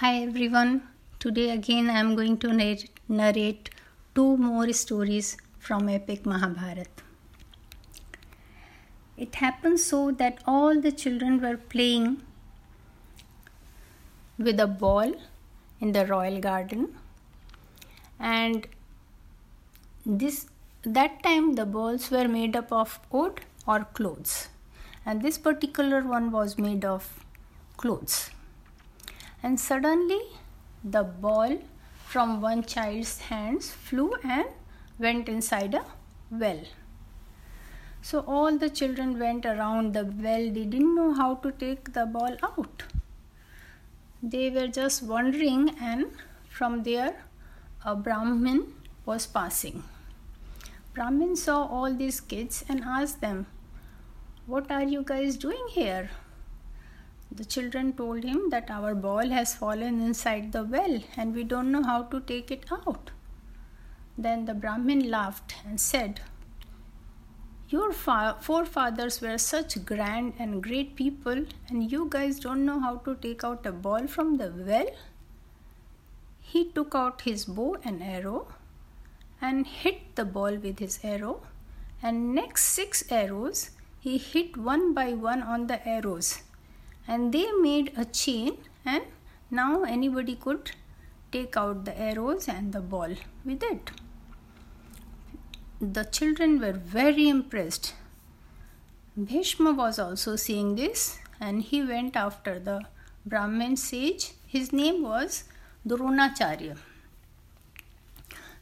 Hi everyone. Today again I am going to narrate, two more stories from epic Mahabharata. It happened so that all the children were playing with a ball in the royal garden and this that time the balls were made up of wood or clothes and this particular one was made of clothes and suddenly the ball from one child's hands flew and went inside a well. So all the children went around the well, they didn't know how to take the ball out. They were just wondering, and from there, a Brahmin was passing. Brahmin saw all these kids and asked them, What are you guys doing here? The children told him that our ball has fallen inside the well and we don't know how to take it out. Then the Brahmin laughed and said, Your fa- forefathers were such grand and great people, and you guys don't know how to take out a ball from the well? He took out his bow and arrow and hit the ball with his arrow, and next six arrows he hit one by one on the arrows and they made a chain and now anybody could take out the arrows and the ball with it. The children were very impressed. Bhishma was also seeing this and he went after the brahmin sage. His name was dronacharya.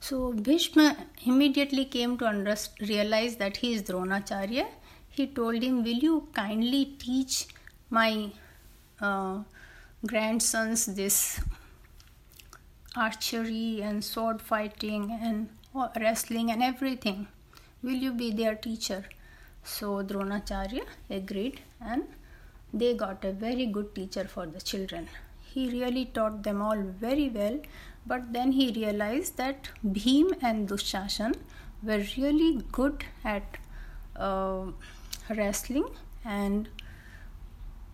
So bhishma immediately came to realize that he is dronacharya. He told him will you kindly teach my uh, grandsons this archery and sword fighting and wrestling and everything. Will you be their teacher? So Dronacharya agreed and they got a very good teacher for the children. He really taught them all very well, but then he realized that Bhim and Dushasan were really good at uh, wrestling and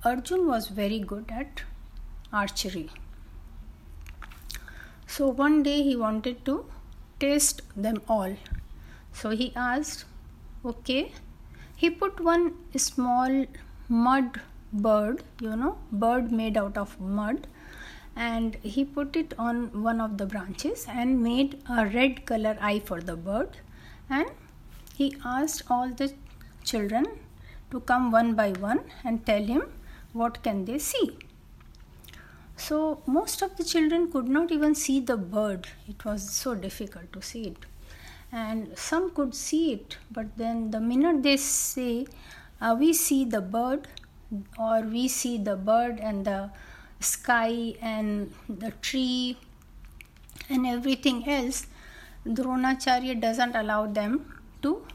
Arjun was very good at archery. So one day he wanted to test them all. So he asked, okay, he put one small mud bird, you know, bird made out of mud, and he put it on one of the branches and made a red color eye for the bird. And he asked all the children to come one by one and tell him what can they see? So, most of the children could not even see the bird, it was so difficult to see it. And some could see it, but then the minute they say, uh, We see the bird, or we see the bird and the sky and the tree and everything else, Dronacharya doesn't allow them to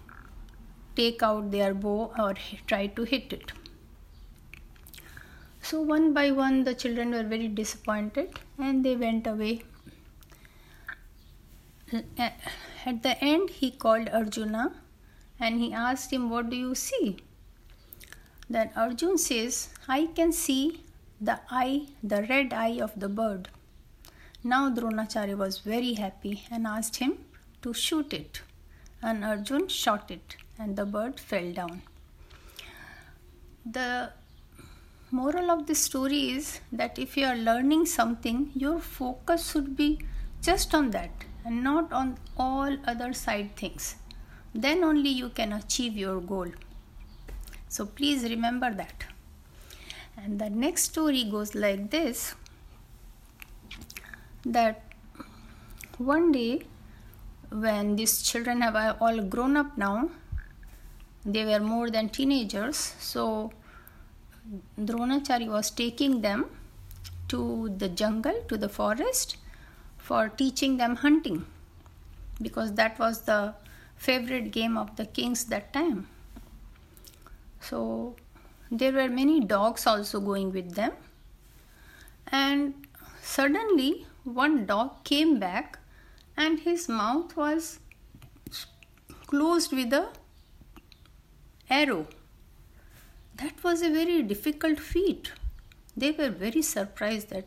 take out their bow or try to hit it. So, one by one, the children were very disappointed and they went away. Uh, at the end, he called Arjuna and he asked him, What do you see? Then Arjun says, I can see the eye, the red eye of the bird. Now Dronacharya was very happy and asked him to shoot it. And Arjun shot it, and the bird fell down. The moral of the story is that if you are learning something your focus should be just on that and not on all other side things. Then only you can achieve your goal. So please remember that. And the next story goes like this that one day when these children have all grown up now they were more than teenagers. So Dronacharya was taking them to the jungle, to the forest, for teaching them hunting because that was the favorite game of the kings that time. So there were many dogs also going with them, and suddenly one dog came back and his mouth was closed with a arrow that was a very difficult feat. They were very surprised that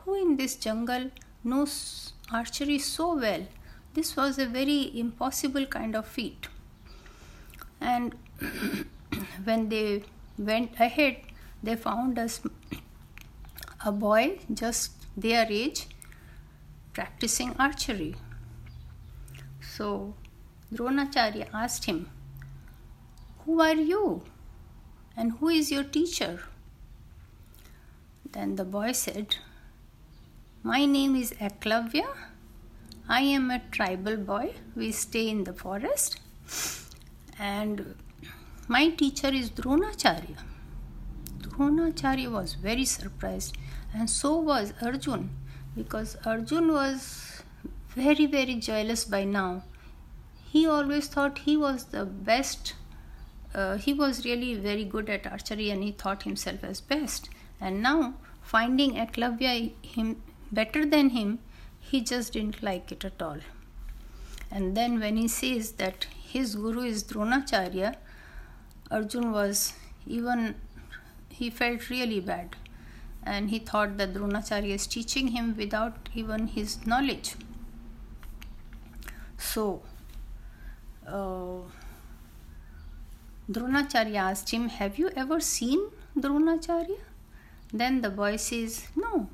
who in this jungle knows archery so well? This was a very impossible kind of feat. And when they went ahead, they found a, a boy just their age practicing archery. So Dronacharya asked him, Who are you? And who is your teacher? Then the boy said, My name is Eklavya. I am a tribal boy. We stay in the forest. And my teacher is Dronacharya. Dronacharya was very surprised, and so was Arjun, because Arjun was very, very jealous by now. He always thought he was the best. Uh, he was really very good at archery and he thought himself as best. And now, finding Eklavya him better than him, he just didn't like it at all. And then, when he sees that his guru is Dronacharya, Arjun was even, he felt really bad. And he thought that Dronacharya is teaching him without even his knowledge. So, uh, Dronacharya asked him, Have you ever seen Dronacharya? Then the boy says, No,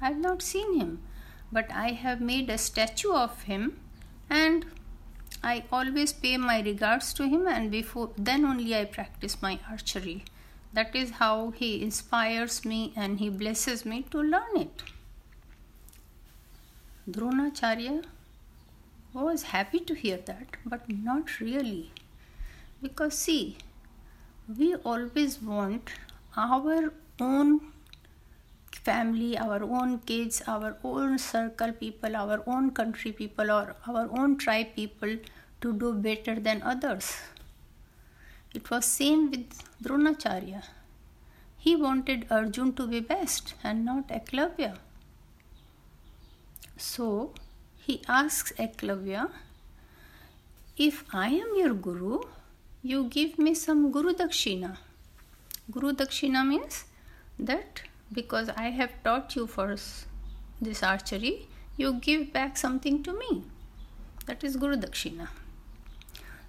I have not seen him, but I have made a statue of him and I always pay my regards to him and before then only I practice my archery. That is how he inspires me and he blesses me to learn it. Dronacharya was happy to hear that, but not really. Because see, we always want our own family, our own kids, our own circle people, our own country people, or our own tribe people to do better than others. It was same with Dronacharya. He wanted Arjun to be best and not Eklavya. So he asks Eklavya, if I am your guru, you give me some Guru Dakshina. Guru Dakshina means that because I have taught you for this archery, you give back something to me. That is Guru Dakshina.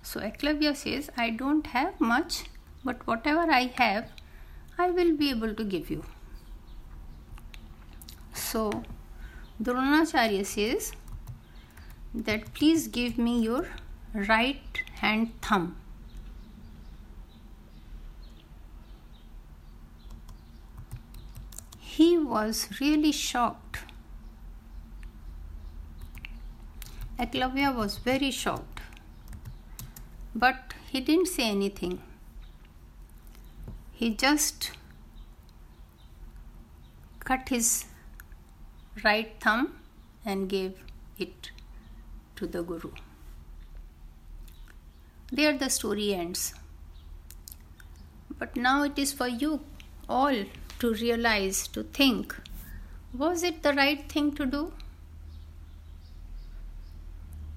So Eklavya says, I don't have much, but whatever I have, I will be able to give you. So Dronacharya says that please give me your right hand thumb. He was really shocked. Eklavya was very shocked. But he didn't say anything. He just cut his right thumb and gave it to the Guru. There the story ends. But now it is for you all to realize, to think was it the right thing to do?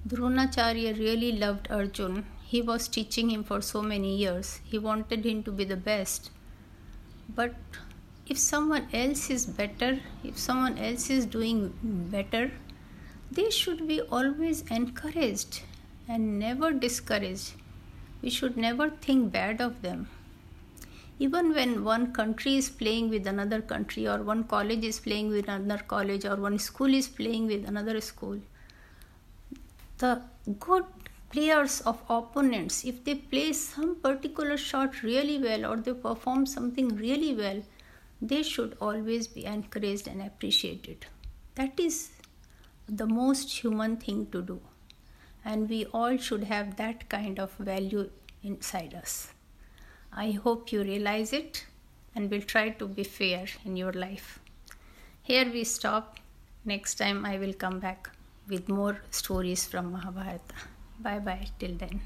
Dronacharya really loved Arjun. He was teaching him for so many years. He wanted him to be the best. But if someone else is better, if someone else is doing better, they should be always encouraged and never discouraged. We should never think bad of them even when one country is playing with another country or one college is playing with another college or one school is playing with another school the good players of opponents if they play some particular shot really well or they perform something really well they should always be encouraged and appreciated. That is the most human thing to do. And we all should have that kind of value inside us I hope you realize it and will try to be fair in your life. Here we stop. Next time I will come back with more stories from Mahabharata. Bye bye till then.